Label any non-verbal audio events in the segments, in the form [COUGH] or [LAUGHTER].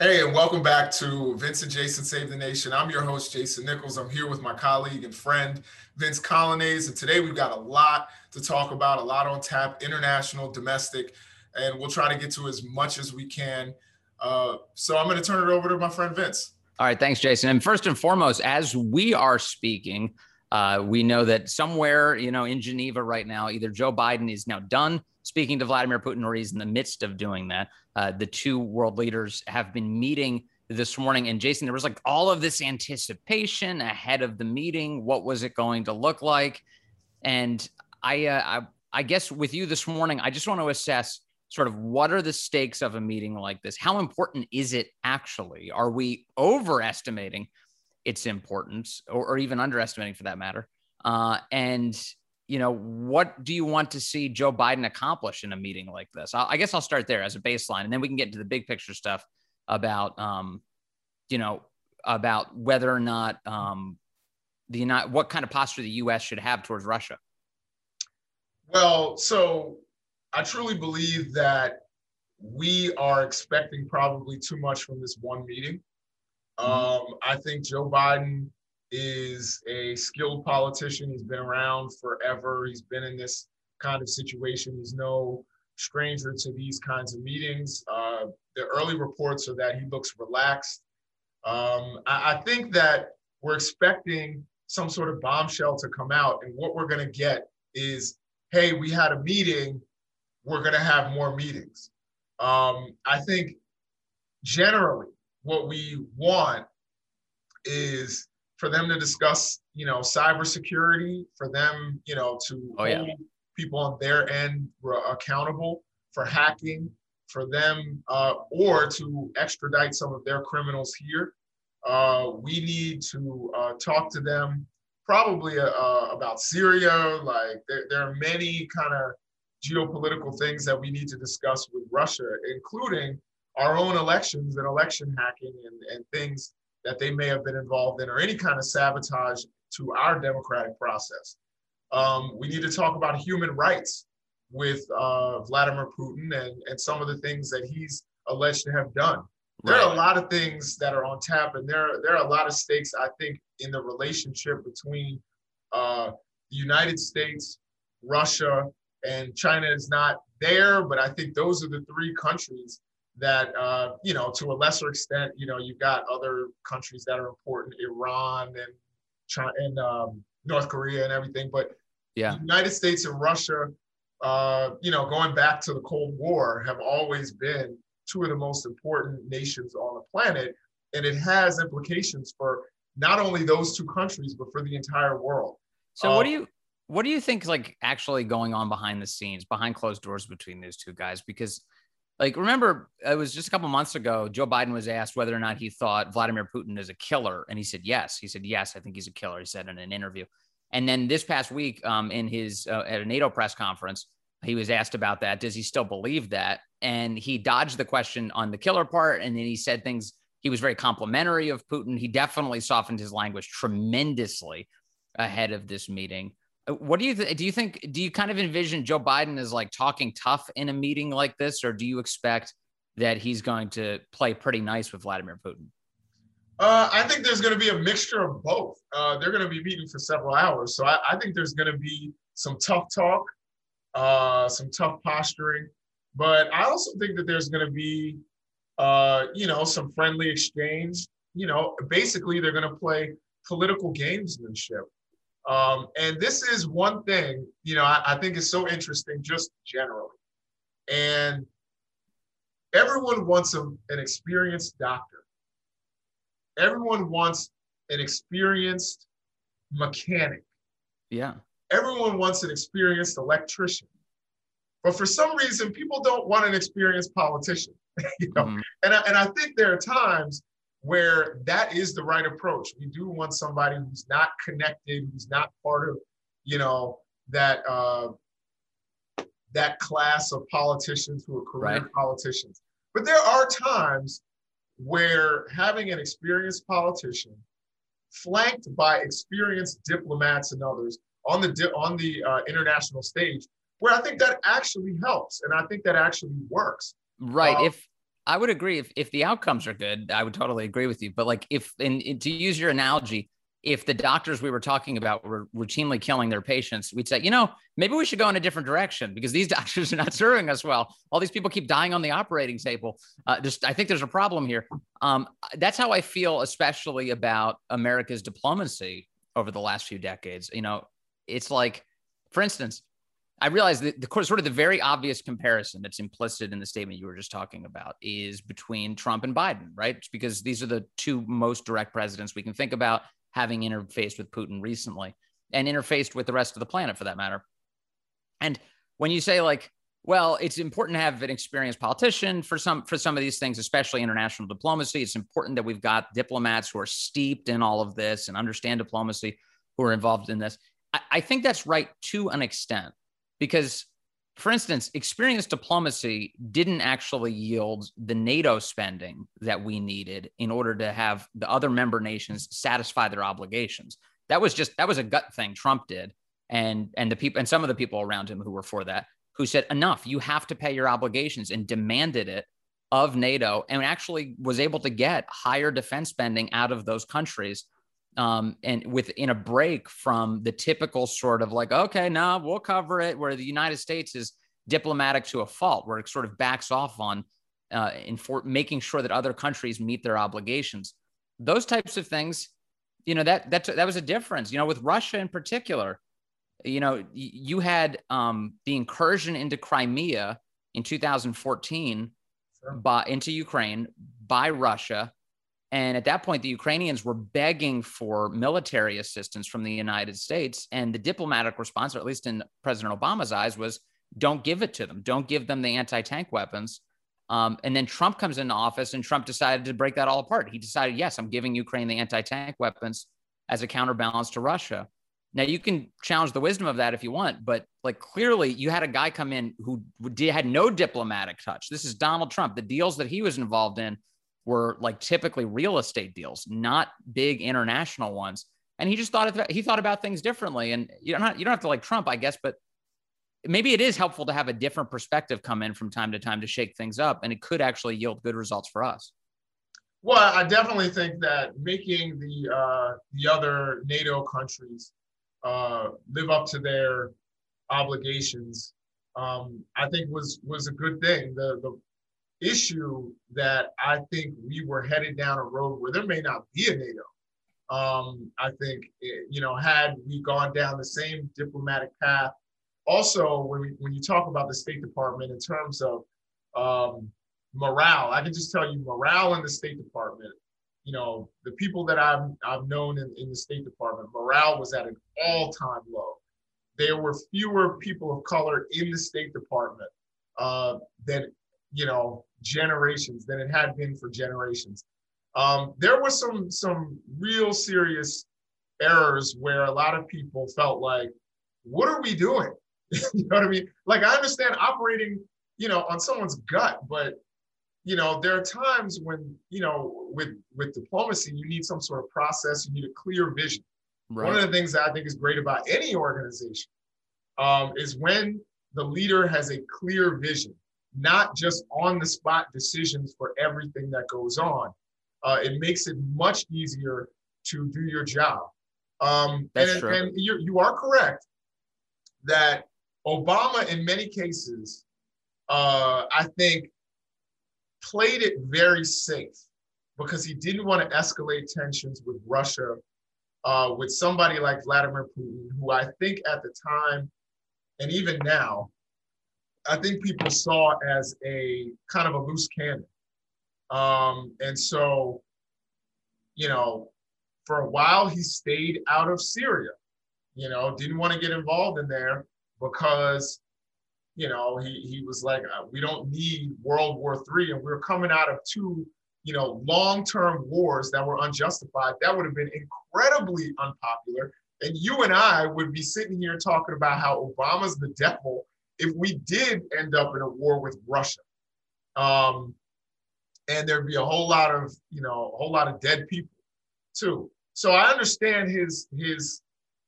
Hey, and welcome back to Vince and Jason Save the Nation. I'm your host, Jason Nichols. I'm here with my colleague and friend, Vince Coglianese. And today we've got a lot to talk about, a lot on tap, international, domestic, and we'll try to get to as much as we can. Uh, so I'm going to turn it over to my friend Vince. All right. Thanks, Jason. And first and foremost, as we are speaking, uh, we know that somewhere, you know, in Geneva right now, either Joe Biden is now done speaking to Vladimir Putin or he's in the midst of doing that. Uh, the two world leaders have been meeting this morning. And Jason, there was like all of this anticipation ahead of the meeting. What was it going to look like? And I, uh, I, I guess with you this morning, I just want to assess sort of what are the stakes of a meeting like this? How important is it actually? Are we overestimating its importance or, or even underestimating for that matter? Uh, and you know, what do you want to see Joe Biden accomplish in a meeting like this? I, I guess I'll start there as a baseline, and then we can get into the big picture stuff about, um, you know, about whether or not um, the United, what kind of posture the U.S. should have towards Russia. Well, so I truly believe that we are expecting probably too much from this one meeting. Mm-hmm. Um, I think Joe Biden is a skilled politician. He's been around forever. He's been in this kind of situation. He's no stranger to these kinds of meetings. Uh, the early reports are that he looks relaxed. Um, I, I, think that we're expecting some sort of bombshell to come out, and what we're going to get is, hey, we had a meeting. We're going to have more meetings. Um, I think generally what we want is for them to discuss, you know, cybersecurity, for them, you know, to oh, yeah. hold people on their end accountable for hacking, for them, uh, or to extradite some of their criminals here. Uh, we need to uh, talk to them probably uh, uh, about Syria. Like there, there are many kind of geopolitical things that we need to discuss with Russia, including our own elections and election hacking and, and things that they may have been involved in or any kind of sabotage to our democratic process. Um, we need to talk about human rights with uh, Vladimir Putin and, and some of the things that he's alleged to have done. There right. are a lot of things that are on tap, and there, there are a lot of stakes, I think, in the relationship between uh, the United States, Russia, and China is not there, but I think those are the three countries that uh, you know to a lesser extent you know you've got other countries that are important iran and china and um, north korea and everything but yeah. the united states and russia uh, you know going back to the cold war have always been two of the most important nations on the planet and it has implications for not only those two countries but for the entire world. So um, what do you what do you think is like actually going on behind the scenes behind closed doors between these two guys? Because like, remember, it was just a couple months ago, Joe Biden was asked whether or not he thought Vladimir Putin is a killer. And he said, yes. He said, yes, I think he's a killer. He said in an interview. And then this past week, um, in his uh, at a NATO press conference, he was asked about that. Does he still believe that? And he dodged the question on the killer part. And then he said things, he was very complimentary of Putin. He definitely softened his language tremendously ahead of this meeting. Uh, what do you th- do? You think do you kind of envision Joe Biden as like talking tough in a meeting like this, or do you expect that he's going to play pretty nice with Vladimir Putin? Uh, I think there's going to be a mixture of both. Uh, they're going to be meeting for several hours, so I, I think there's going to be some tough talk, uh, some tough posturing, but I also think that there's going to be, uh, you know, some friendly exchange. You know, basically they're going to play political gamesmanship. Um, and this is one thing, you know, I, I think is so interesting just generally. And everyone wants a, an experienced doctor. Everyone wants an experienced mechanic. Yeah. Everyone wants an experienced electrician. But for some reason, people don't want an experienced politician. [LAUGHS] you know? Mm-hmm. And, I, and I think there are times where that is the right approach. We do want somebody who's not connected, who's not part of, you know, that uh, that class of politicians who are career right. politicians. But there are times where having an experienced politician flanked by experienced diplomats and others on the di- on the uh, international stage, where I think that actually helps, and I think that actually works. Right. Um, if I would agree if if the outcomes are good, I would totally agree with you. But like if and to use your analogy, if the doctors we were talking about were routinely killing their patients, we'd say, you know, maybe we should go in a different direction because these [LAUGHS] doctors are not serving us well. All these people keep dying on the operating table. Uh, just, I think there's a problem here. Um, that's how I feel, especially about America's diplomacy over the last few decades. You know, it's like, for instance, I realize that the sort of the very obvious comparison that's implicit in the statement you were just talking about is between Trump and Biden, right? Because these are the two most direct presidents we can think about having interfaced with Putin recently and interfaced with the rest of the planet for that matter. And when you say like, well, it's important to have an experienced politician for some for some of these things, especially international diplomacy. It's important that we've got diplomats who are steeped in all of this and understand diplomacy who are involved in this. I, I think that's right to an extent because for instance, experienced diplomacy didn't actually yield the NATO spending that we needed in order to have the other member nations satisfy their obligations. That was just that was a gut thing Trump did, and and the people and some of the people around him who were for that who said enough, you have to pay your obligations and demanded it of NATO, and actually was able to get higher defense spending out of those countries um, and within a break from the typical sort of like, okay, no, we'll cover it, where the United States is diplomatic to a fault, where it sort of backs off on uh, in for making sure that other countries meet their obligations. Those types of things, you know, that that that was a difference. You know, with Russia in particular, you know, you had um, the incursion into Crimea in 2014 sure. by into Ukraine by Russia and at that point, the Ukrainians were begging for military assistance from the United States. And the diplomatic response, or at least in President Obama's eyes, was don't give it to them. Don't give them the anti tank weapons. Um, and then Trump comes into office and Trump decided to break that all apart. He decided, yes, I'm giving Ukraine the anti tank weapons as a counterbalance to Russia. Now you can challenge the wisdom of that if you want, but like clearly you had a guy come in who did, had no diplomatic touch. This is Donald Trump. The deals that he was involved in were like typically real estate deals, not big international ones. And he just thought of, he thought about things differently. And you don't you don't have to like Trump, I guess, but maybe it is helpful to have a different perspective come in from time to time to shake things up, and it could actually yield good results for us. Well, I definitely think that making the uh, the other NATO countries uh, live up to their obligations, um, I think was was a good thing. The the issue that I think we were headed down a road where there may not be a NATO. Um, I think, eh, you know, had we gone down the same diplomatic path. Also, when, we, when you talk about the State Department in terms of um, morale, I can just tell you morale in the State Department, you know, the people that I've, I've known in, in the State Department, morale was at an all time low. There were fewer people of color in the State Department uh, than you know generations than it had been for generations. Um, there were some some real serious errors where a lot of people felt like, what are we doing? [LAUGHS] you know what I mean? Like I understand operating, you know, on someone's gut, but you know, there are times when, you know, with with diplomacy, you need some sort of process, you need a clear vision. Right. One of the things that I think is great about any organization um, is when the leader has a clear vision not just on the spot decisions for everything that goes on. Uh, it makes it much easier to do your job. Um, That's and, true. and you you are correct that Obama, in many cases, uh, I think, played it very safe because he didn't want to escalate tensions with Russia, uh, with somebody like Vladimir Putin, who I think at the time and even now I think people saw as a kind of a loose cannon. Um, and so, you know, for a while he stayed out of Syria, you know, didn't want to get involved in there because, you know, he, he was like, uh, we don't need World War III. And we are coming out of two, you know, long-term wars that were unjustified. That would have been incredibly unpopular. And you and I would be sitting here talking about how Obama's the devil if we did end up in a war with Russia, um, and there'd be a whole lot of you know a whole lot of dead people too. So I understand his his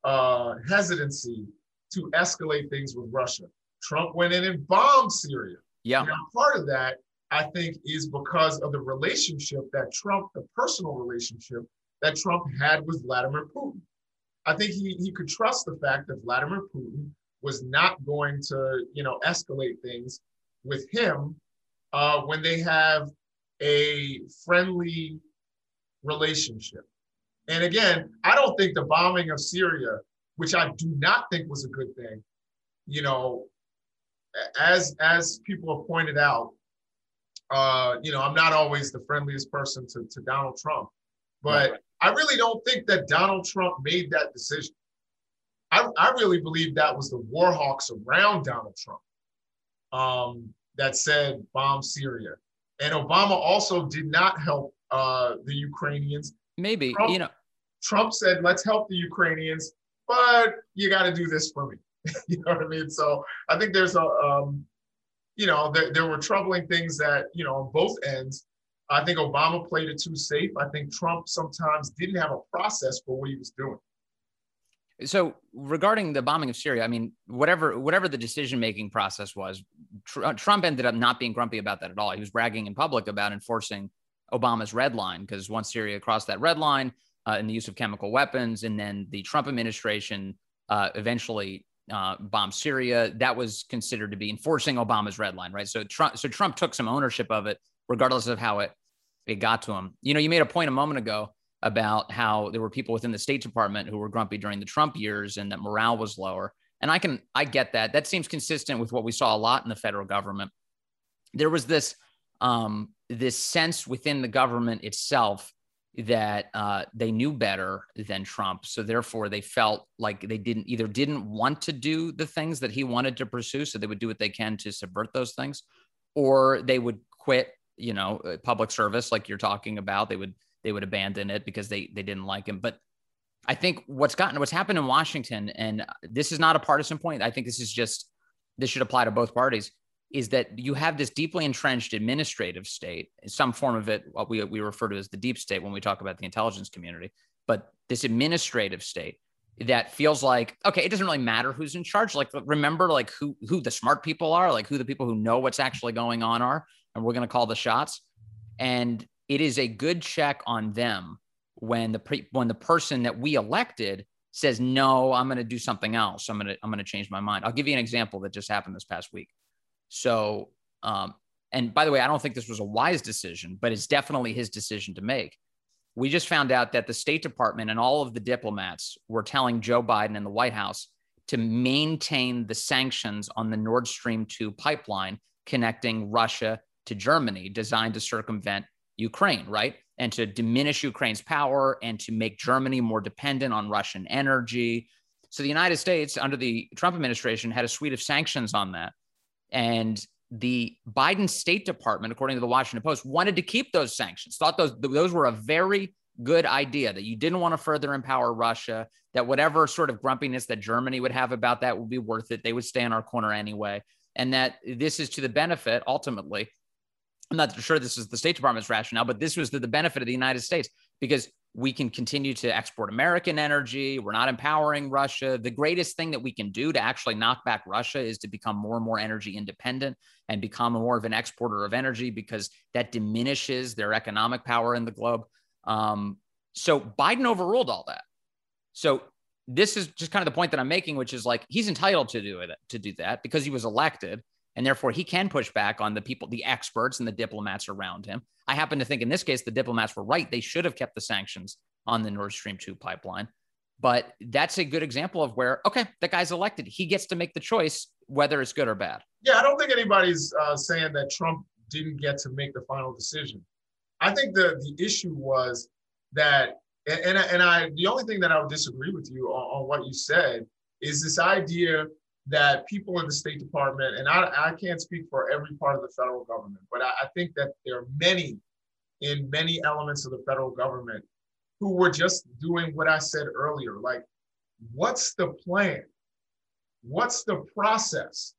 uh, hesitancy to escalate things with Russia. Trump went in and bombed Syria. Yeah, now, part of that I think, is because of the relationship that Trump, the personal relationship that Trump had with Vladimir Putin. I think he, he could trust the fact that Vladimir Putin was not going to, you know, escalate things with him uh, when they have a friendly relationship. And again, I don't think the bombing of Syria, which I do not think was a good thing, you know, as as people have pointed out, uh, you know, I'm not always the friendliest person to, to Donald Trump, but right. I really don't think that Donald Trump made that decision. I, I really believe that was the warhawks around Donald Trump um, that said bomb Syria. And Obama also did not help uh, the Ukrainians. Maybe, Trump, you know. Trump said, let's help the Ukrainians, but you got to do this for me. [LAUGHS] you know what I mean? So I think there's a, um, you know, there, there were troubling things that, you know, on both ends. I think Obama played it too safe. I think Trump sometimes didn't have a process for what he was doing. So regarding the bombing of Syria, I mean, whatever whatever the decision making process was, tr- uh, Trump ended up not being grumpy about that at all. He was bragging in public about enforcing Obama's red line because once Syria crossed that red line uh, in the use of chemical weapons, and then the Trump administration uh, eventually uh, bombed Syria, that was considered to be enforcing Obama's red line, right? So Trump, so Trump took some ownership of it, regardless of how it it got to him. You know, you made a point a moment ago about how there were people within the State Department who were grumpy during the Trump years and that morale was lower. And I can I get that. That seems consistent with what we saw a lot in the federal government. There was this um, this sense within the government itself that uh, they knew better than Trump, so therefore they felt like they didn't either didn't want to do the things that he wanted to pursue, so they would do what they can to subvert those things, or they would quit. You know, uh, public service like you're talking about. They would they would abandon it because they they didn't like him. But I think what's gotten what's happened in Washington, and this is not a partisan point. I think this is just this should apply to both parties. Is that you have this deeply entrenched administrative state, some form of it, what we, we refer to as the deep state when we talk about the intelligence community, but this administrative state that feels like okay it doesn't really matter who's in charge like remember like who who the smart people are like who the people who know what's actually going on are and we're going to call the shots and it is a good check on them when the pre- when the person that we elected says no i'm going to do something else. I'm going to i'm going to change my mind. I'll give you an example that just happened this past week. So um, and by the way i don't think this was a wise decision but it's definitely his decision to make. We just found out that the state department and all of the diplomats were telling joe biden and the white house to maintain the sanctions on the nord stream 2 pipeline connecting russia to germany designed to circumvent Ukraine, right? And to diminish Ukraine's power and to make Germany more dependent on Russian energy. So the United States, under the Trump administration, had a suite of sanctions on that. And the Biden State Department, according to the Washington Post, wanted to keep those sanctions, thought those, those were a very good idea that you didn't want to further empower Russia, that whatever sort of grumpiness that Germany would have about that would be worth it. They would stay in our corner anyway. And that this is to the benefit ultimately I'm not sure this is the State Department's rationale, but this was to the benefit of the United States because we can continue to export American energy. We're not empowering Russia. The greatest thing that we can do to actually knock back Russia is to become more and more energy independent and become more of an exporter of energy because that diminishes their economic power in the globe. Um, so Biden overruled all that. So this is just kind of the point that I'm making, which is like he's entitled to do it to do that because he was elected and therefore he can push back on the people, the experts and the diplomats around him. I happen to think in this case, the diplomats were right. They should have kept the sanctions on the Nord Stream 2 pipeline. But that's a good example of where, okay, the guy's elected. He gets to make the choice whether it's good or bad. Yeah, I don't think anybody's uh, saying that Trump didn't get to make the final decision. I think the the issue was that, and and, and I the only thing that I would disagree with you on, on what you said is this idea that people in the State Department, and I, I can't speak for every part of the federal government, but I, I think that there are many in many elements of the federal government who were just doing what I said earlier. Like, what's the plan? What's the process?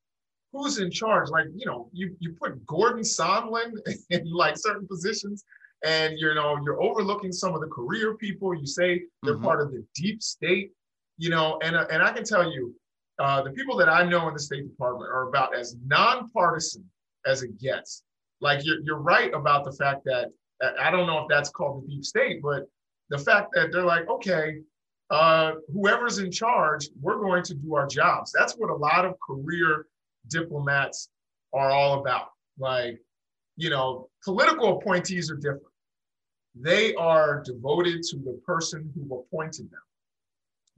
Who's in charge? Like, you know, you, you put Gordon Sondland [LAUGHS] in like certain positions and you know you're overlooking some of the career people you say they're mm-hmm. part of the deep state you know and, uh, and i can tell you uh, the people that I know in the State Department are about as nonpartisan as it gets. like you're, you're right about the fact that I don't know if that's called the deep state, but the fact that they're like, okay, uh, whoever's in charge, we're going to do our jobs. That's what a lot of career diplomats are all about. Like, you know, political appointees are different. They are devoted to the person who appointed them.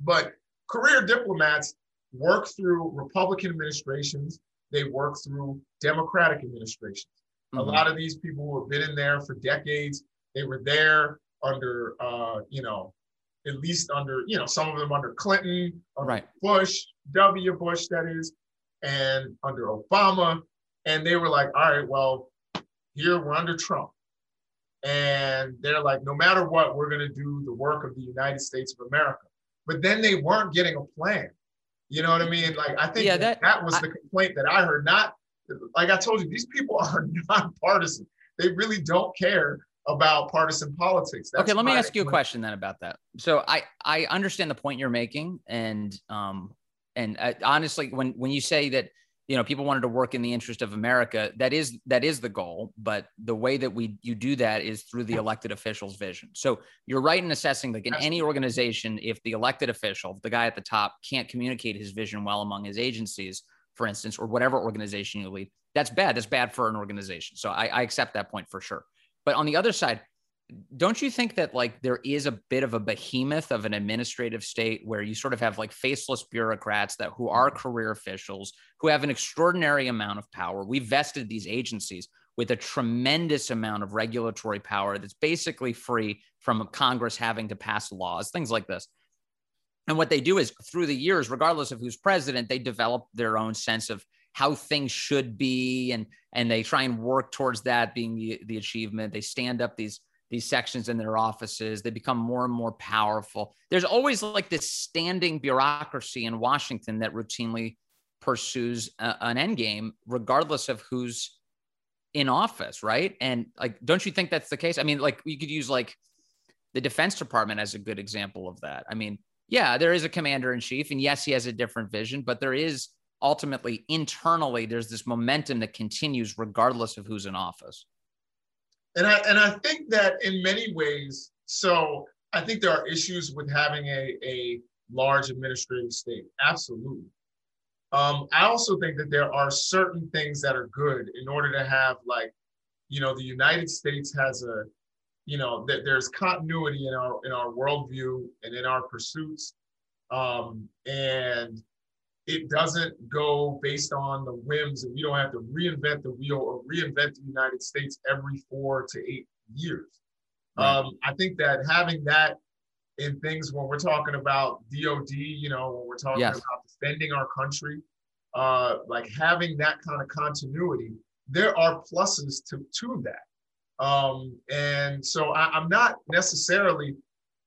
But career diplomats work through Republican administrations, they work through Democratic administrations. Mm-hmm. A lot of these people who have been in there for decades, they were there under, uh, you know, at least under, you know, some of them under Clinton, under right. Bush, W. Bush, that is, and under Obama. And they were like, all right, well, here we're under Trump. And they're like, no matter what, we're going to do the work of the United States of America. But then they weren't getting a plan. You know what I mean? Like, I think yeah, that, that was I, the complaint that I heard. Not like I told you, these people [LAUGHS] are not partisan. They really don't care about partisan politics. That's okay, let me ask you a question then about that. So I I understand the point you're making, and um and uh, honestly, when when you say that you know people wanted to work in the interest of america. That is that is the goal but the way that we you do that is through the elected officials vision. So you're right in assessing like in any organization if the elected official the guy at the top can't communicate his vision well among his agencies for instance or whatever organization you lead that's bad. That's bad for an organization. So I, I accept that point for sure. But on the other side don't you think that like there is a bit of a behemoth of an administrative state where you sort of have like faceless bureaucrats that who are mm-hmm. career officials who have an extraordinary amount of power? We vested these agencies with a tremendous amount of regulatory power that's basically free from congress having to pass laws things like this. And what they do is through the years regardless of who's president they develop their own sense of how things should be and and they try and work towards that being the, the achievement. They stand up these these sections in their offices. They become more and more powerful. There's always like this standing bureaucracy in Washington that routinely pursues a, an end game, regardless of who's in office, right? And like, don't you think that's the case? I mean, like, you could use like the Defense Department as a good example of that. I mean, yeah, there is a commander in chief, and yes, he has a different vision, but there is ultimately internally, there's this momentum that continues regardless of who's in office. And I and I think that in many ways, so I think there are issues with having a, a large administrative state. Absolutely. Um, I also think that there are certain things that are good in order to have like, you know, the United States has a, you know, that there's continuity in our in our worldview and in our pursuits. Um, and it doesn't go based on the whims and we don't have to reinvent the wheel or reinvent the United States every four to eight years. Right. Um, I think that having that in things when we're talking about DOD, you know, when we're talking yes. about defending our country, uh, like having that kind of continuity, there are pluses to, to that. Um, and so I, I'm not necessarily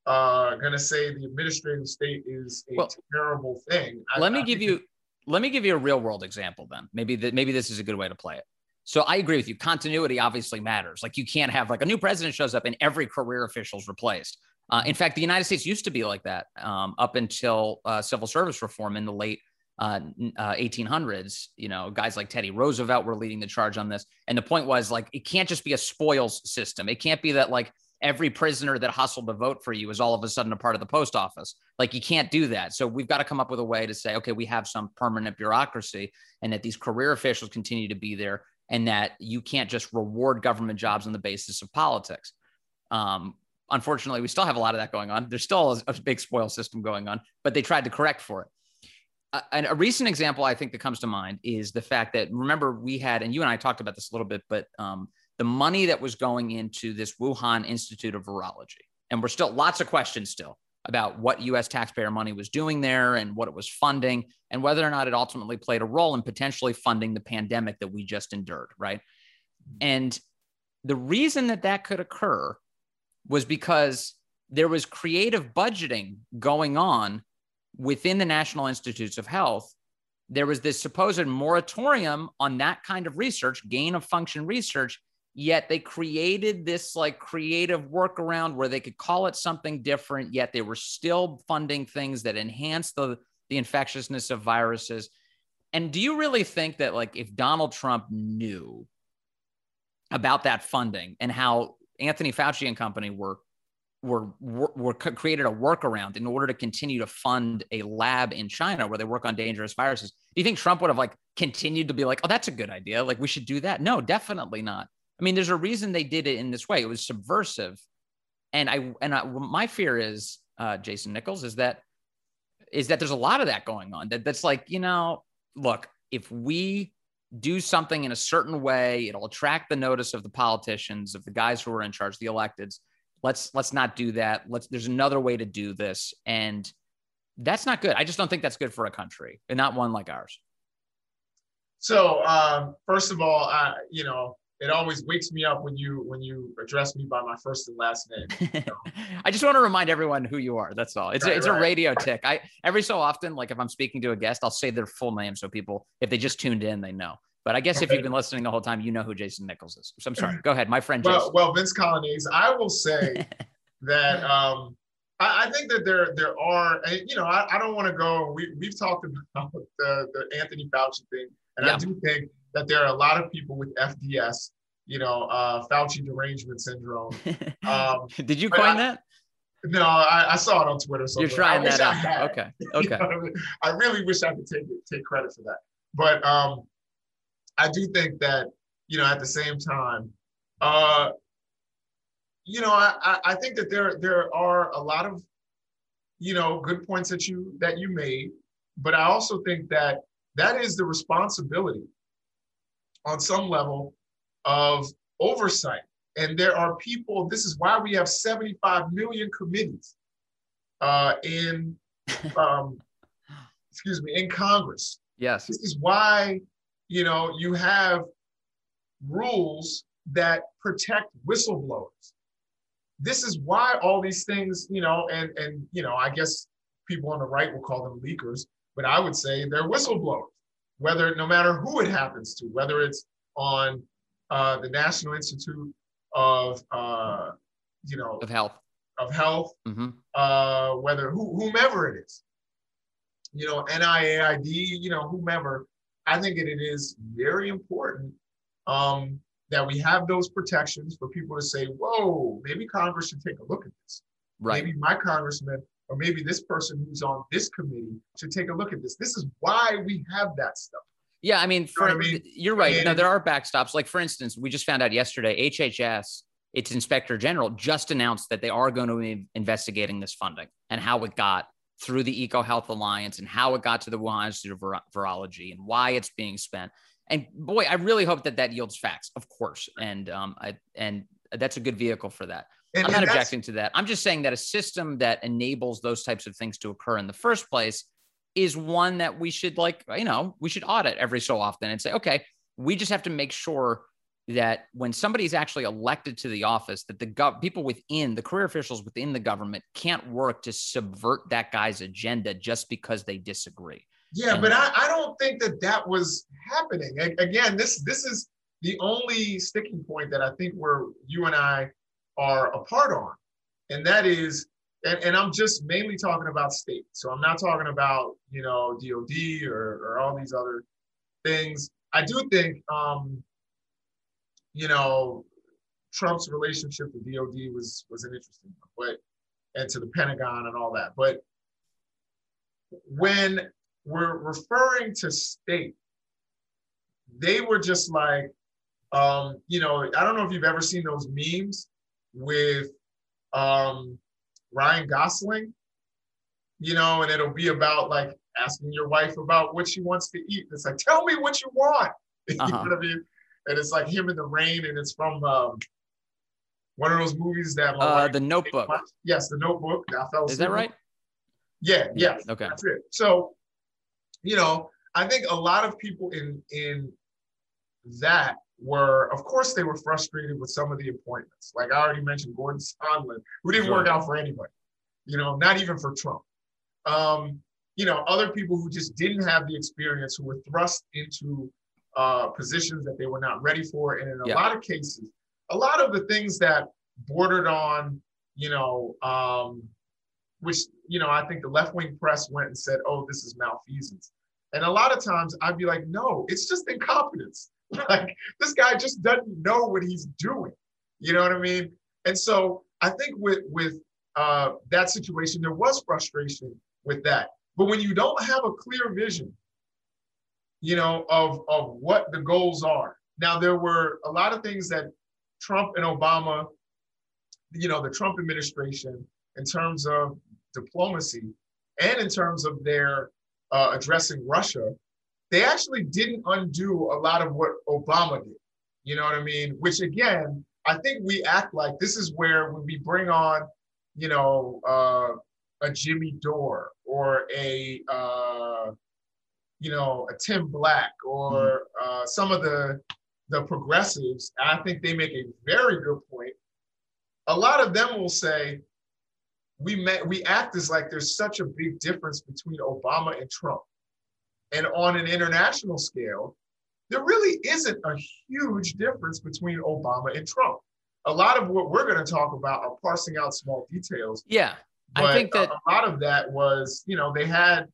uh, going to say the administrative state is a well, terrible thing. let me I give you let me give you a real world example then. Maybe that maybe this is a good way to play it. So I agree with you. Continuity obviously matters. Like you can't have like a new president shows up and every career official is replaced. Uh, in fact, the United States used to be like that um, up until uh, civil service reform in the late uh, 1800s. Uh, you know, guys like Teddy Roosevelt were leading the charge on this. And the point was like, it can't just be a spoils system. It can't be that like every prisoner that hustled to vote for you is all of a sudden a part of the post office. Like you can't do that. So we've got to come up with a way to say, okay, we have some permanent bureaucracy and that these career officials continue to be there and that you can't just reward government jobs on the basis of politics. Um, unfortunately, we still have a lot of that going on. There's still a, a big spoil system going on, but they tried to correct for it. Uh, and a recent example I think that comes to mind is the fact that remember we had, and you and I talked about this a little bit, but um, the money that was going into this Wuhan Institute of Virology. And we're still lots of questions still about what US taxpayer money was doing there and what it was funding and whether or not it ultimately played a role in potentially funding the pandemic that we just endured, right? And the reason that that could occur was because there was creative budgeting going on within the National Institutes of Health. There was this supposed moratorium on that kind of research, gain of function research, yet they created this like creative workaround where they could call it something different yet they were still funding things that enhance the the infectiousness of viruses and do you really think that like if donald trump knew about that funding and how Anthony Fauci and company were were, were, were created a workaround in order to continue to fund a lab in China where they work on dangerous viruses. Do you think Trump would have like continued to be like, oh, that's a good idea. Like we should do that? No, definitely not. I mean, there's a reason they did it in this way. It was subversive. And I, and I, my fear is, uh, Jason Nichols, is that, is that there's a lot of that going on that that's like, you know, look, if we do something in a certain way, it'll attract the notice of the politicians, of the guys who are in charge, the electeds. Let's let's not do that. Let's there's another way to do this. And that's not good. I just don't think that's good for a country and not one like ours. So um, first of all I, you know it always wakes me up when you when you address me by my first and last name. So. [LAUGHS] I just want to remind everyone who you are. That's all. It's right, a, it's right. a radio tic. I every so often, like if I'm speaking to a guest, I'll say their full name so people, if they just tuned in, they know. But I guess if you've been listening the whole time, you know who Jason Nichols is. So I'm sorry. Go ahead, my friend. Well, Jason. well, Vince Coglianese, I will say [LAUGHS] that um, I, I, think that there there are, you know, I, I don't want to go. We we've talked about [LAUGHS] the, the Anthony Fauci thing, and yeah. I do think that there are a lot of people with FDS, you know, uh, Fauci derangement syndrome. [LAUGHS] Um, Did you coin I, that? No, I, I, saw it on Twitter. So You're trying that out. Okay. [LAUGHS] Okay. You know I, mean? I really wish I could take take credit for that, but um, I do think that, you know, at the same time, uh, you know, I, I think that there there are a lot of, you know, good points that you that you made, but I also think that that is the responsibility on some level of oversight. And there are people, this is why we have 75 million committees uh, in, [LAUGHS] um, excuse me, in Congress. Yes. This is why you know, you have rules that protect whistleblowers. This is why all these things, you know, and and you know, I guess people on the right will call them leakers, but I would say they're whistleblowers. Whether no matter who it happens to, whether it's on uh, the National Institute of uh, you know of health of health, mm-hmm. uh, whether who, whomever it is, you know, NIAID, you know, whomever, I think that it is very important um, that we have those protections for people to say, whoa, maybe Congress should take a look at this. Right. Maybe my congressman or maybe this person who's on this committee should take a look at this. This is why we have that stuff. Yeah, I mean, for, you know I mean? you're right. And, no, there are backstops. Like for instance, we just found out yesterday, HHS, its inspector general, just announced that they are going to be investigating this funding and how it got through the EcoHealth Alliance and how it got to the Wuhan Institute of Virology and why it's being spent. And boy, I really hope that that yields facts, of course. And um, I, and that's a good vehicle for that. And, I'm not objecting to that. I'm just saying that a system that enables those types of things to occur in the first place is one that we should like, you know, we should audit every so often and say, okay, we just have to make sure that when somebody is actually elected to the office, that the gov- people within the career officials within the government can't work to subvert that guy's agenda just because they disagree. Yeah, and but I, I don't think that that was happening. Again, this this is the only sticking point that I think where you and I are apart on, and that is, and, and I'm just mainly talking about state. So I'm not talking about you know DoD or, or all these other things. I do think um, you know, Trump's relationship with DOD was was an interesting one, but and to the Pentagon and all that. But when we're referring to state, they were just like, um, you know, I don't know if you've ever seen those memes with um, Ryan Gosling, you know, and it'll be about like asking your wife about what she wants to eat. It's like, tell me what you want. Uh-huh. [LAUGHS] you know what I mean? and it's like him in the rain, and it's from um, one of those movies that uh, the Notebook. Yes, the Notebook. I fell Is that right? Yeah, yeah. Okay. That's it. So, you know, I think a lot of people in in that were, of course, they were frustrated with some of the appointments. Like I already mentioned, Gordon Sondland, who didn't sure. work out for anybody. You know, not even for Trump. Um, you know, other people who just didn't have the experience, who were thrust into uh, positions that they were not ready for. And in a yeah. lot of cases, a lot of the things that bordered on, you know, um, which, you know, I think the left wing press went and said, oh, this is malfeasance. And a lot of times I'd be like, no, it's just incompetence. [LAUGHS] like this guy just doesn't know what he's doing. You know what I mean? And so I think with with uh, that situation, there was frustration with that. But when you don't have a clear vision, you know, of of what the goals are. Now there were a lot of things that Trump and Obama, you know, the Trump administration, in terms of diplomacy and in terms of their uh, addressing Russia, they actually didn't undo a lot of what Obama did. You know what I mean? Which again, I think we act like this is where when we bring on, you know, uh, a Jimmy Dore or a, uh, you know, a Tim Black or mm-hmm. uh, some of the the progressives. I think they make a very good point. A lot of them will say, we met, we act as like there's such a big difference between Obama and Trump. And on an international scale, there really isn't a huge difference between Obama and Trump. A lot of what we're going to talk about are parsing out small details. Yeah. I think that a lot of that was, you know, they had,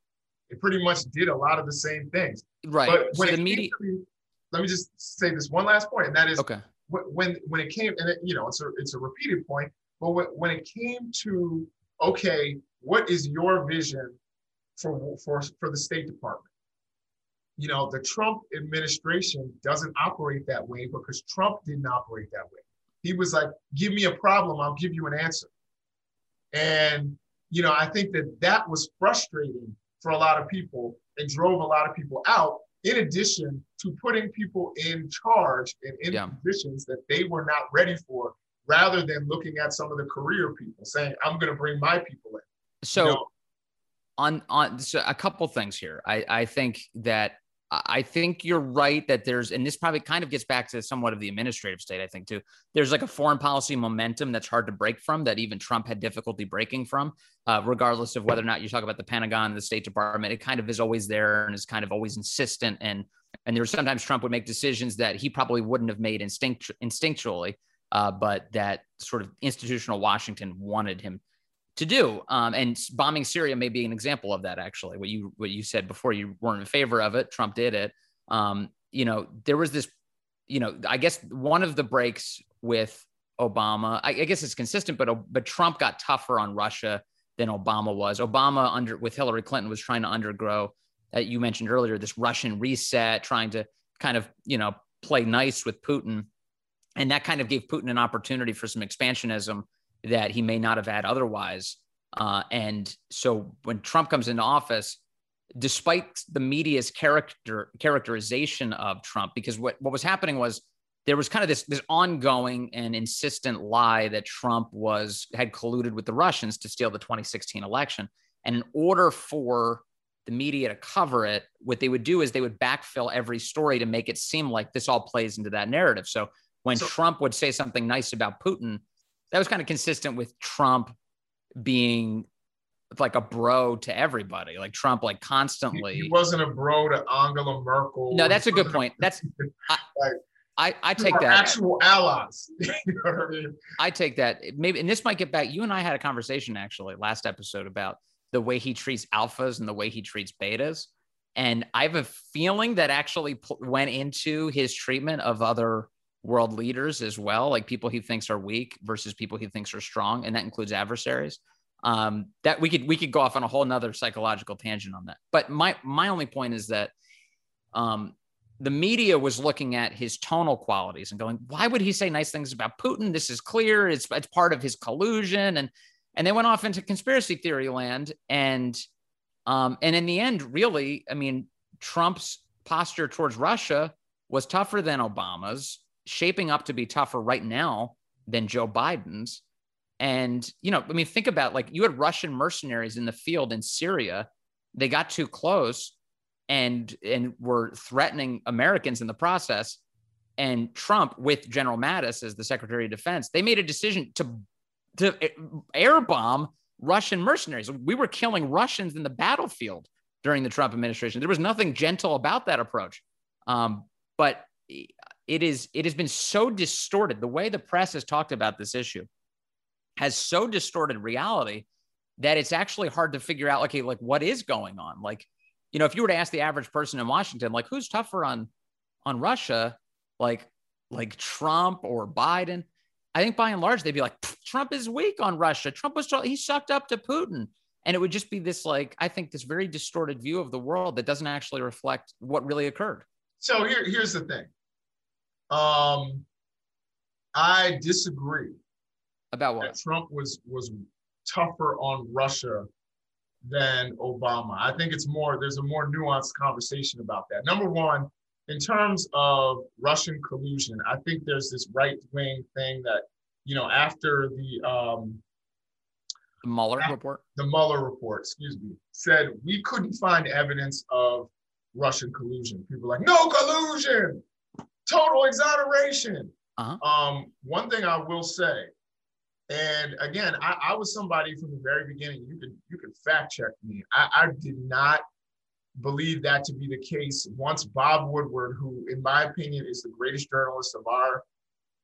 they pretty much did a lot of the same things. Right. But when so the media, to, let me just say this one last point, and that is, okay. When when it came, and it, you know, it's a it's a repeated point, but when, when it came to okay, what is your vision for for for the State Department? You know, the Trump administration doesn't operate that way because Trump didn't operate that way. He was like, give me a problem, I'll give you an answer. And, you know, I think that that was frustrating for a lot of people and drove a lot of people out, in addition to putting people in charge and in yeah. positions that they were not ready for, rather than looking at some of the career people saying, I'm going to bring my people in. So, you know, on on so a couple things here. I I think that I think you're right that there's, and this probably kind of gets back to somewhat of the administrative state, I think, too. There's like a foreign policy momentum that's hard to break from that even Trump had difficulty breaking from, uh, regardless of whether or not you talk about the Pentagon, the State Department. It kind of is always there and is kind of always insistent. And and there's sometimes Trump would make decisions that he probably wouldn't have made instinct, instinctually, uh, but that sort of institutional Washington wanted him to do. Um, and bombing Syria may be an example of that. Actually, what you what you said before, you weren't in favor of it. Trump did it. Um, you know, there was this. You know, I guess one of the breaks with Obama, I, I guess it's consistent, but but Trump got tougher on Russia than Obama was. Obama under with Hillary Clinton was trying to undergrow that you mentioned earlier, this Russian reset, trying to kind of you know play nice with Putin, and that kind of gave Putin an opportunity for some expansionism that he may not have had otherwise. Uh, and so when Trump comes into office, despite the media's character characterization of Trump, because what, what was happening was there was kind of this this ongoing and insistent lie that Trump was had colluded with the Russians to steal the 2016 election. And in order for the media to cover it, what they would do is they would backfill every story to make it seem like this all plays into that narrative. So when so, Trump would say something nice about Putin, that was kind of consistent with Trump being like a bro to everybody. Like Trump, like constantly. He wasn't a bro to Angela Merkel. No, that's a good [LAUGHS] point. That's I, like, I, I take that actual allies. [LAUGHS] you know I mean? I take that maybe, and this might get back. You and I had a conversation actually last episode about the way he treats alphas and the way he treats betas. And I have a feeling that actually went into his treatment of other world leaders as well, like people he thinks are weak versus people he thinks are strong, and that includes adversaries. Um, that we could we could go off on a whole nother psychological tangent on that. But my my only point is that um, the media was looking at his tonal qualities and going, why would he say nice things about Putin? This is clear. It's it's part of his collusion, and and they went off into conspiracy theory land. And um, and in the end, really, I mean, Trump's posture towards Russia was tougher than Obama's shaping up to be tougher right now than Joe Biden's. And, you know, I mean, think about like you had Russian mercenaries in the field in Syria. They got too close and and were threatening Americans in the process. And Trump, with General Mattis as the Secretary of Defense, they made a decision to to air bomb Russian mercenaries. We were killing Russians in the battlefield during the Trump administration. There was nothing gentle about that approach. Um, but it is it has been so distorted. The way the press has talked about this issue has so distorted reality that it's actually hard to figure out. Okay, like what is going on? Like, you know, if you were to ask the average person in Washington, like who's tougher on on Russia, like like Trump or Biden, I think by and large they'd be like, Trump is weak on Russia. Trump was he sucked up to Putin. And it would just be this like, I think this very distorted view of the world that doesn't actually reflect what really occurred. So here, here's the thing. Um, I disagree. About what? Trump was was tougher on Russia than Obama. I think it's more, there's a more nuanced conversation about that. Number one, in terms of Russian collusion, I think there's this right wing thing that, you know, after the um, the Mueller report, the Mueller report, excuse me, said we couldn't find evidence of Russian collusion. People like, no collusion, total exoneration. Uh-huh. Um, one thing I will say, and again, I, I, was somebody from the very beginning. You can you can fact check me. I, I did not believe that to be the case once Bob Woodward, who in my opinion is the greatest journalist of our,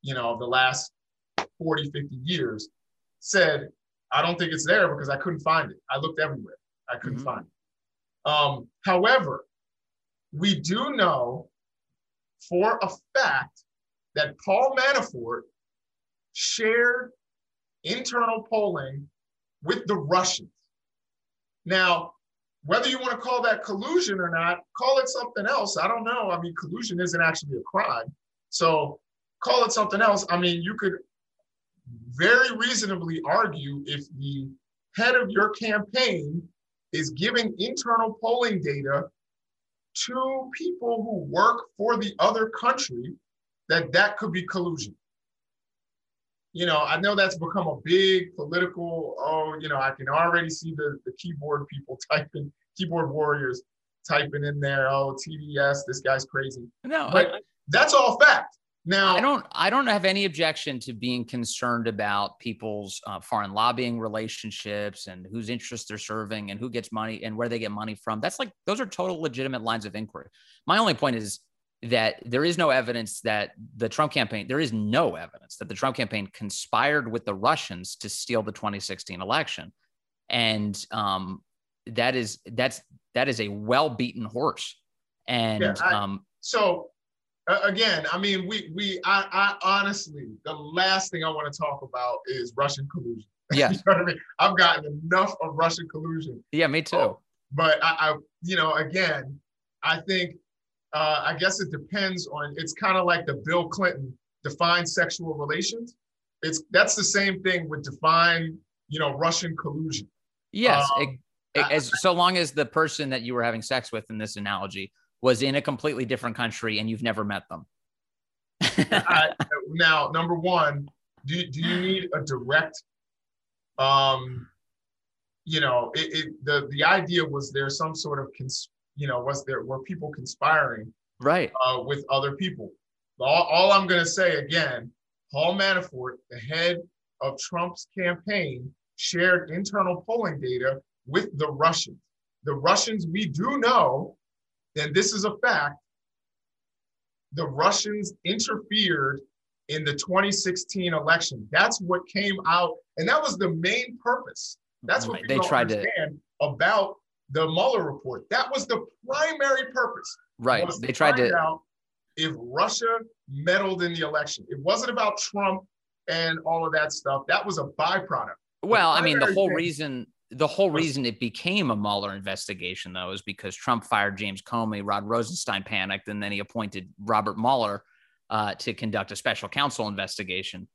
you know, the last 40, 50 years, said, I don't think it's there because I couldn't find it. I looked everywhere. I couldn't mm-hmm. find it. Um, however, we do know for a fact that Paul Manafort shared internal polling with the Russians. Now, whether you want to call that collusion or not, call it something else. I don't know. I mean, collusion isn't actually a crime. So call it something else. I mean, you could very reasonably argue if the head of your campaign is giving internal polling data to people who work for the other country, that that could be collusion you know, I know that's become a big political, oh, you know, I can already see the, the keyboard people [LAUGHS] typing, keyboard warriors typing in there, oh, TDS, this guy's crazy. No, but I, that's all fact. Now, I don't, I don't have any objection to being concerned about people's uh, foreign lobbying relationships and whose interests they're serving and who gets money and where they get money from. That's like those are total legitimate lines of inquiry. My only point is that there is no evidence that the Trump campaign, there is no evidence that the Trump campaign conspired with the Russians to steal the 2016 election. And um, that is that's that is a well beaten horse. And yeah, I, um, so again, I mean, we we I, I honestly, the last thing I want to talk about is Russian collusion. [LAUGHS] Yeah, you know what I mean. I've gotten enough of Russian collusion. Yeah, me too. Oh, but I, I, you know, again, I think uh, I guess it depends on. It's kind of like the Bill Clinton define sexual relations. It's that's the same thing with define, you know, Russian collusion. Yes, um, it, it, as so long as the person that you were having sex with in this analogy was in a completely different country and you've never met them. I, [LAUGHS] [LAUGHS] now, number one, do do you need a direct? Um, you know, it, it the the idea was there some sort of cons- you know, was there were people conspiring right uh, with other people. All, all I'm going to say again, Paul Manafort, the head of Trump's campaign, shared internal polling data with the Russians. The Russians, we do know, and this is a fact, the Russians interfered in the 2016 election. That's what came out, and that was the main purpose. That's what they tried to about the Mueller report. That was the primary purpose. Right. They tried to out if Russia meddled in the election. It wasn't about Trump and all of that stuff. That was a byproduct. Well, I mean, the whole reason the whole reason it became a Mueller investigation, though, is because Trump fired James Comey, Rod Rosenstein panicked, and then he appointed Robert Mueller uh, to conduct a special counsel investigation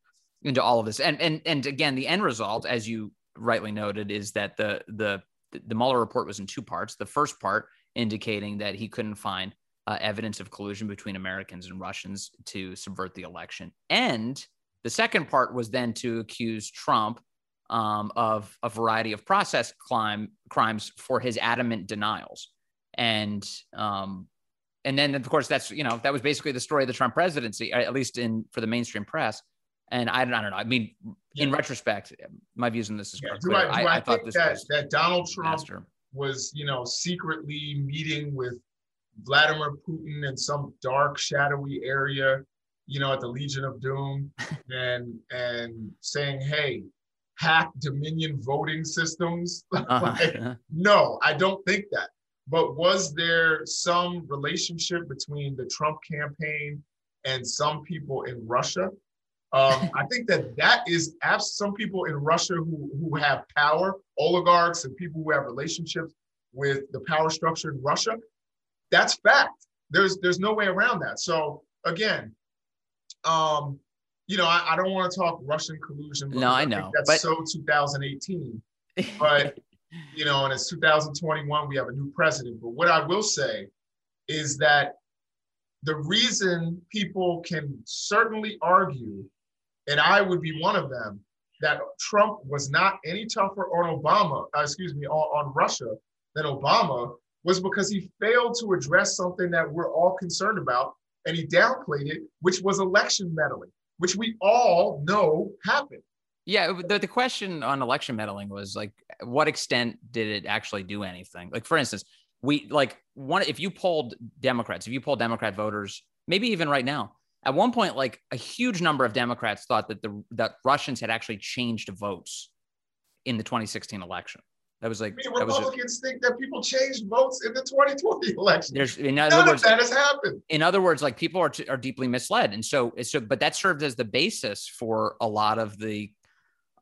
into all of this. And and and again, the end result, as you rightly noted, is that the the the Mueller report was in two parts. The first part indicating that he couldn't find uh, evidence of collusion between Americans and Russians to subvert the election. And the second part was then to accuse Trump um, of a variety of process crime, crimes for his adamant denials. And um, and then of course that's you know that was basically the story of the Trump presidency, at least in for the mainstream press. And I, I don't know. I mean, in retrospect, my views on this is yeah. do I, do I, I, I thought this that, that Donald Trump master. was, you know, secretly meeting with Vladimir Putin in some dark, shadowy area, you know, at the Legion of Doom, [LAUGHS] and and saying, "Hey, hack Dominion voting systems." [LAUGHS] Uh-huh. like, no, I don't think that. But was there some relationship between the Trump campaign and some people in Russia. Um, [LAUGHS] I think that that is abs- some people in Russia who, who have power, oligarchs and people who have relationships with the power structure in Russia. That's fact. There's there's no way around that. So again, um, you know, I, I don't want to talk Russian collusion. No, I, I know. that's but... so 2018. [LAUGHS] But you know, and it's 2021. We have a new president. But what I will say is that the reason people can certainly argue, and I would be one of them, that Trump was not any tougher on Obama, uh, excuse me, on, on Russia than Obama was because he failed to address something that we're all concerned about, and he downplayed it, which was election meddling, which we all know happened. Yeah, the, the question on election meddling was like, what extent did it actually do anything? Like, for instance, we like one if you polled Democrats, if you polled Democrat voters, maybe even right now, at one point, like a huge number of Democrats thought that the that Russians had actually changed votes in the 2016 election. That was like I mean, Republicans a, think that people changed votes in the 2020 [LAUGHS] election. There's in other None words, of that has happened. In other words, like people are are deeply misled, and so so but that served as the basis for a lot of the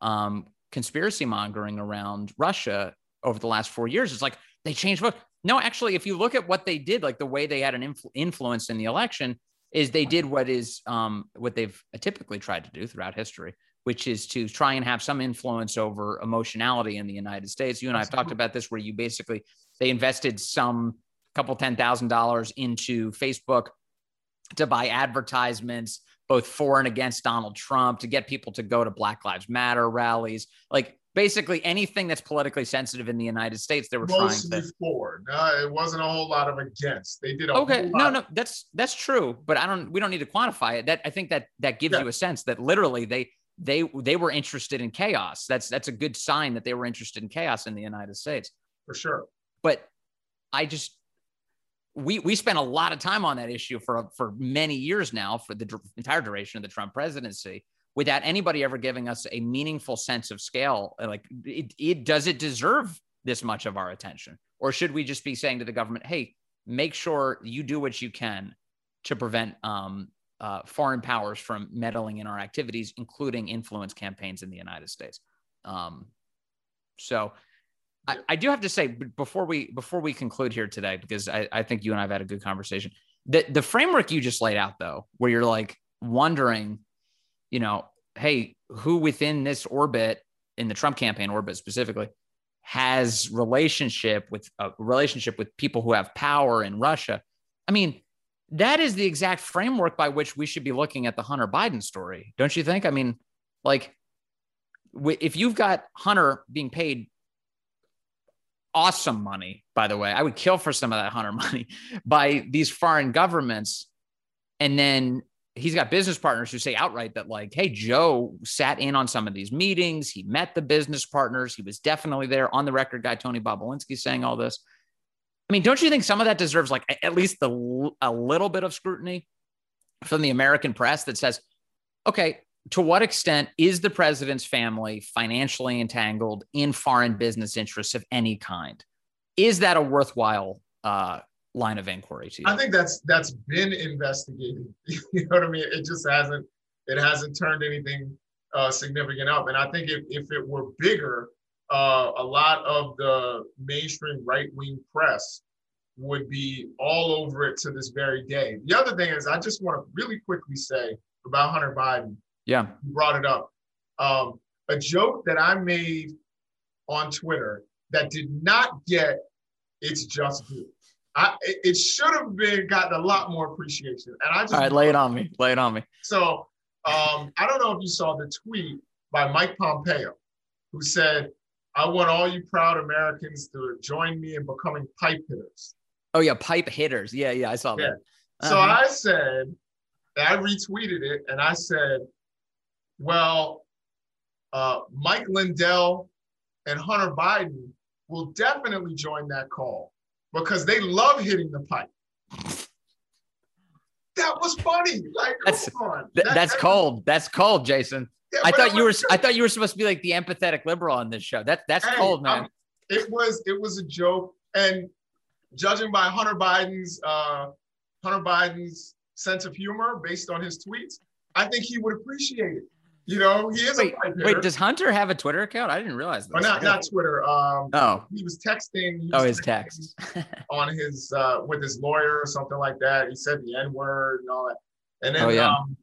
um, conspiracy mongering around Russia over the last four years. It's like they changed votes. No, actually, if you look at what they did, like the way they had an influ- influence in the election, is they did what is um, what they've typically tried to do throughout history, which is to try and have some influence over emotionality in the United States. You and I have talked about this, where you basically they invested some couple ten thousand dollars into Facebook to buy advertisements, both for and against Donald Trump, to get people to go to Black Lives Matter rallies, like basically anything that's politically sensitive in the United States. They were Mostly trying to for. No, it wasn't a whole lot of against. They did okay. no, no, that's that's true, but I don't. We don't need to quantify it. That I think that that gives yeah. you a sense that literally they they they were interested in chaos. That's that's a good sign that they were interested in chaos in the United States. For sure. But I just we we spent a lot of time on that issue for for many years now for the entire duration of the Trump presidency without anybody ever giving us a meaningful sense of scale like it, it does it deserve this much of our attention or should we just be saying to the government hey make sure you do what you can to prevent um, uh, foreign powers from meddling in our activities, including influence campaigns in the United States. Um, so I, I, do have to say before we before we conclude here today, because I, I think you and I've had a good conversation. The the framework you just laid out though, where you're like wondering, you know, hey, who within this orbit in the Trump campaign orbit specifically has relationship with a relationship with people who have power in Russia? I mean, that is the exact framework by which we should be looking at the Hunter Biden story, don't you think? I mean, like, if you've got Hunter being paid awesome money, by the way, I would kill for some of that Hunter [LAUGHS] money by these foreign governments. And then he's got business partners who say outright that, like, hey, Joe sat in on some of these meetings. He met the business partners. He was definitely there on the record guy, Tony Bobulinski, saying all this. I mean, don't you think some of that deserves like at least a little bit of scrutiny from the American press that says, okay, to what extent is the president's family financially entangled in foreign business interests of any kind? Is that a worthwhile uh, line of inquiry to you? I think that's that's been investigated. [LAUGHS] you know what I mean? It just hasn't it hasn't turned anything uh, significant up. And I think if, if it were bigger, uh, a lot of the mainstream right wing press would be all over it to this very day. The other thing is, I just want to really quickly say about Hunter Biden. Yeah. You brought it up. Um, a joke that I made on Twitter that did not get its just due. I, it should have been gotten a lot more appreciation. And I just all right, lay it on me. Lay it on me. So um, I don't know if you saw the tweet by Mike Pompeo, who said, I want all you proud Americans to join me in becoming pipe hitters. Oh yeah, pipe hitters. Yeah, yeah, I saw yeah. that. Uh-huh. So I said, I retweeted it, and I said, well, uh, Mike Lindell and Hunter Biden will definitely join that call because they love hitting the pipe. That was funny. Like, that's that, that's, that's cold. That's cold, Jason. Yeah, I thought you were. I thought you were supposed to be like the empathetic liberal on this show. That that's cold, man. It was. It was a joke, and judging by Hunter Biden's uh, Hunter Biden's sense of humor based on his tweets, I think he would appreciate it. You know, he is wait, wait, does Hunter have a Twitter account? I didn't realize that. Or not, not Twitter. Um, oh, he was texting. He oh, his texting text. [LAUGHS] on his uh, with his lawyer or something like that. He said the N word and all that. And then, Oh, yeah. um,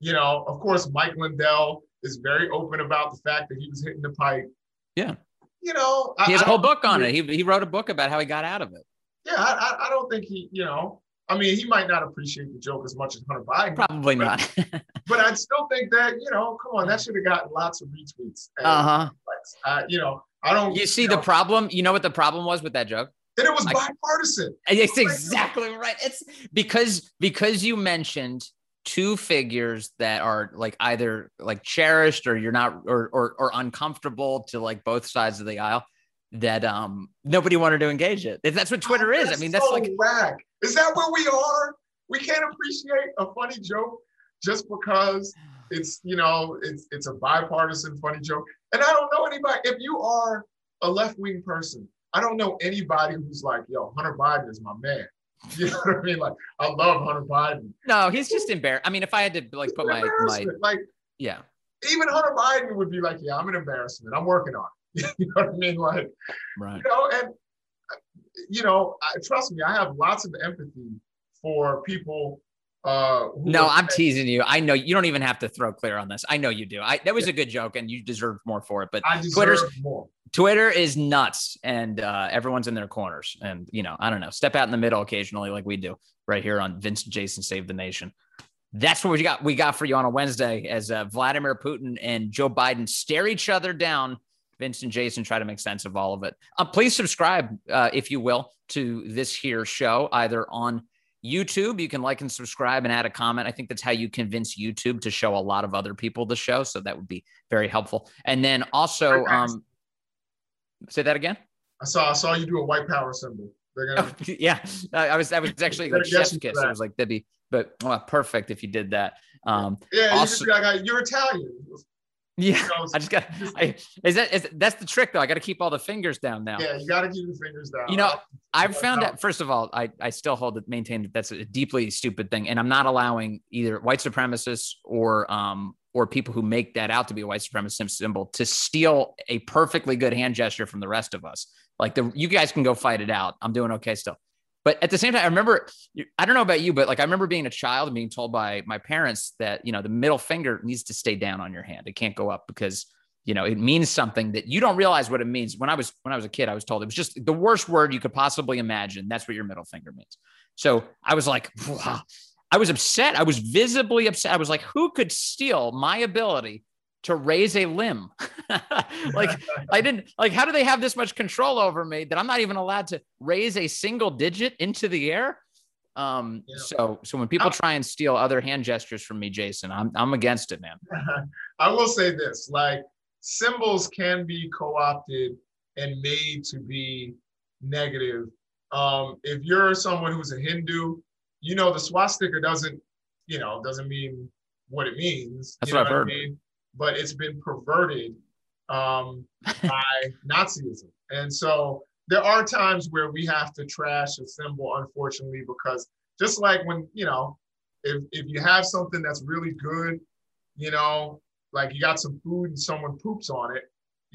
you know, of course, Mike Lindell is very open about the fact that he was hitting the pipe. Yeah. You know, he has a a whole book on it. He, he wrote a book about how he got out of it. Yeah, I, I, I don't think he, you know, I mean, he might not appreciate the joke as much as Hunter Biden, Probably not. [LAUGHS] but I'd still think that, you know, come on, that should have gotten lots of retweets. uh huh. likes. Uh, you know, I don't. You see know, the problem. You know what the problem was with that joke? and it was I- bipartisan. It's exactly right. It's because because you mentioned two figures that are like either like cherished or you're not or or, or uncomfortable to like both sides of the aisle that um nobody wanted to engage it. That's what Twitter is. I mean, that's so like whack. Is that where we are? We can't appreciate a funny joke just because it's you know it's it's a bipartisan funny joke. And I don't know anybody. If you are a left wing person, I don't know anybody who's like, yo, Hunter Biden is my man. [LAUGHS] You know what I mean? Like, I love Hunter Biden. no, he's just embarrassed. I mean, if I had to like put my my like yeah. even Hunter Biden would be like, yeah, I'm an embarrassment. I'm working on it. [LAUGHS] you know what I mean? Like, Right. you know, and you know, I, trust me, I have lots of empathy for people. Uh, No, are- I'm teasing you. I know you don't even have to throw clear on this. I know you do. I that was a good joke and you deserve more for it. But I deserve Twitter's- more. Twitter is nuts and uh, everyone's in their corners. And, you know, I don't know, step out in the middle occasionally like we do right here on Vince and Jason Save the Nation. That's what we got. We got for you on a Wednesday as uh, Vladimir Putin and Joe Biden stare each other down. Vince and Jason try to make sense of all of it. Uh, please subscribe, uh, if you will, to this here show, either on YouTube. You can like and subscribe and add a comment. I think that's how you convince YouTube to show a lot of other people the show. So that would be very helpful. And then also, um, say that again. I saw I saw you do a white power symbol. They're gonna Oh, [LAUGHS] yeah, I was. I was actually like chef's kiss. I was like, that'd be, but well, perfect if you did that. Um, yeah, you also- just be like, uh, you're Italian. yeah, [LAUGHS] You know, I just got. I is that is that's the trick though. I got to keep all the fingers down now. yeah, you gotta keep your fingers down. You know, I've found out. First of all, I I still hold it, maintain that that's a deeply stupid thing, and I'm not allowing either white supremacists or um or people who make that out to be a white supremacist symbol to steal a perfectly good hand gesture from the rest of us. Like the you guys can go fight it out. I'm doing okay still. But at the same time, I remember, I don't know about you, but like I remember being a child and being told by my parents that, you know, the middle finger needs to stay down on your hand. It can't go up because, you know, it means something that you don't realize what it means. When I was, when I was a kid, I was told it was just the worst word you could possibly imagine. That's what your middle finger means. So I was like. I was upset. I was visibly upset. I was like, who could steal my ability to raise a limb? [LAUGHS] like [LAUGHS] I didn't like how do they have this much control over me that I'm not even allowed to raise a single digit into the air? Um, Yeah. so so when people try and steal other hand gestures from me, Jason, I'm I'm against it, man. [LAUGHS] I will say this: like symbols can be co-opted and made to be negative. Um, if you're someone who's a Hindu, you know the swastika doesn't, you know, doesn't mean what it means. That's you know what I've heard. I mean? But it's been perverted um, [LAUGHS] by Nazism, and so there are times where we have to trash a symbol, unfortunately, because just like when you know, if if you have something that's really good, you know, like you got some food and someone poops on it,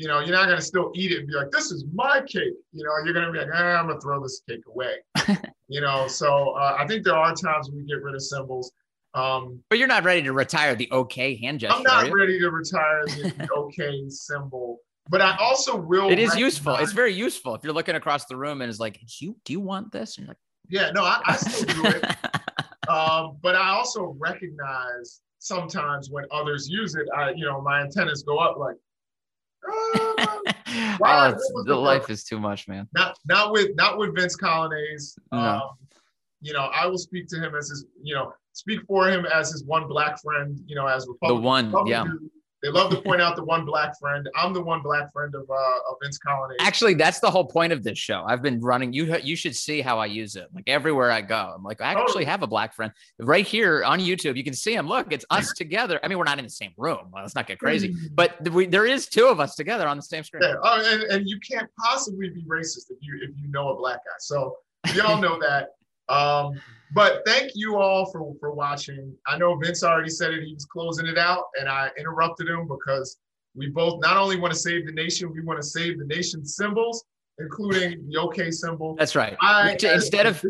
you know, you're not gonna still eat it and be like, "This is my cake." You know, you're gonna be like, ah, "I'm gonna throw this cake away." [LAUGHS] you know, so uh, I think there are times when we get rid of symbols. Um, But you're not ready to retire the okay hand gesture. I'm not ready to retire the [LAUGHS] okay symbol, but I also will. It is useful. It's very useful if you're looking across the room and it's like, do you do you want this? And you're like, yeah, no, I, I still do it. [LAUGHS] um, but I also recognize sometimes when others use it, I, you know, my antennas go up like, [LAUGHS] "Ah." oh, Why- it's, what was the life is too much, man. not not with not with Vince Coglianese. No. Um, you know, I will speak to him as his, you know, speak for him as his one black friend. You know, as The one, to yeah. do. They love to point out the one black friend. I'm the one black friend of uh, of Vince Coglianese. Actually, that's the whole point of this show. I've been running. You you should see how I use it. Like everywhere I go, I'm like, I actually have a black friend right here on YouTube. You can see him. Look, it's us together. I mean, we're not in the same room. Well, let's not get crazy, but we, there is two of us together on the same screen. Yeah, oh, and, and you can't possibly be racist if you if you know a black guy. So y'all know that. Um, but thank you all for for watching. I know Vince already said it; he was closing it out, and I interrupted him because we both not only want to save the nation, we want to save the nation's symbols, including the OK symbol. That's right. I, instead of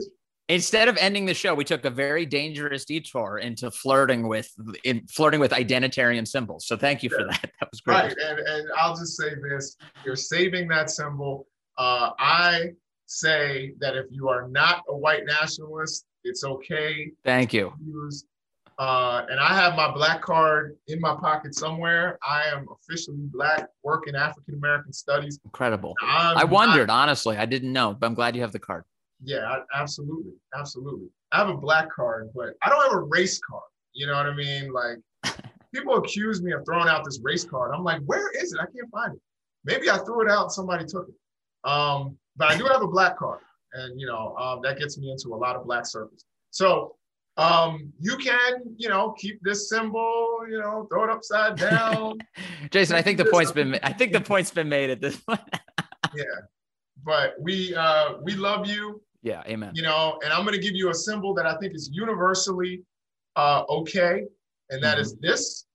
instead of ending the show, we took a very dangerous detour into flirting with in flirting with identitarian symbols. So thank you yeah. for that. [LAUGHS] That was great. Right, and and I'll just say this: you're saving that symbol. Uh, I say that if you are not a white nationalist, it's okay. Thank you. Use, uh, and I have my black card in my pocket somewhere. I am officially black, working African American studies. Incredible. I'm i wondered, not, honestly. I didn't know, but I'm glad you have the card. Yeah, absolutely. Absolutely. I have a black card, but I don't have a race card. You know what I mean? Like, [LAUGHS] people accuse me of throwing out this race card. I'm like, where is it? I can't find it. Maybe I threw it out and somebody took it. Um, but I do have a black card, and you know um, that gets me into a lot of black circles. So um, you can, you know, keep this symbol, you know, throw it upside down. [LAUGHS] Jason, I think the point's been. I think the point's been made at this point. [LAUGHS] yeah, but we uh, we love you. Yeah, amen. You know, and I'm going to give you a symbol that I think is universally uh, okay, and that mm-hmm. is this.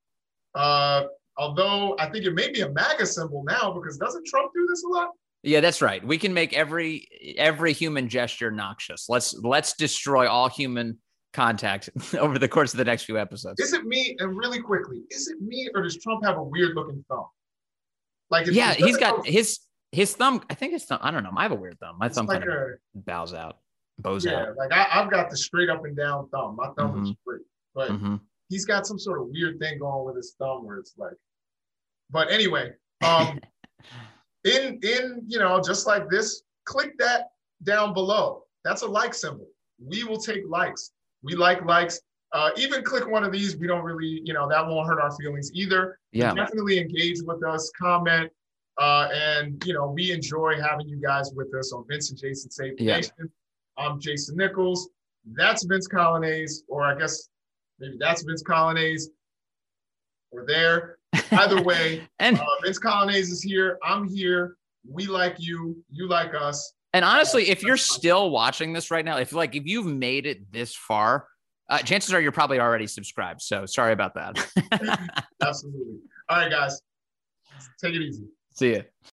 Uh, although I think it may be a MAGA symbol now because doesn't Trump do this a lot? Yeah, that's right. We can make every every human gesture noxious. Let's let's destroy all human contact [LAUGHS] over the course of the next few episodes. Is it me? And really quickly, is it me or does Trump have a weird looking thumb? Like, yeah, he's got his his thumb. I think his thumb. I don't know. I have a weird thumb. My thumb like kind a, of bows out, bows out. yeah, out. like I, have got the straight up and down thumb. My thumb mm-hmm. is straight, but mm-hmm. he's got some sort of weird thing going with his thumb where it's like. But anyway, um, [LAUGHS] in in you know just like this click that down below. That's a like symbol. We will take likes. We like likes. Uh, even click one of these. We don't really you know that won't hurt our feelings either. Yeah. definitely engage with us comment uh, and you know we enjoy having you guys with us on vince and jason save yeah. nation. I'm jason nichols. That's vince coglianese or i guess maybe that's vince coglianese. We're there Either way, [LAUGHS] and uh, Vince Coglianese is here. I'm here. We like you. You like us. And honestly, if you're still watching this right now, if like if you've made it this far, uh, chances are you're probably already subscribed. So sorry about that. [LAUGHS] Absolutely. All right, guys. Take it easy. See you.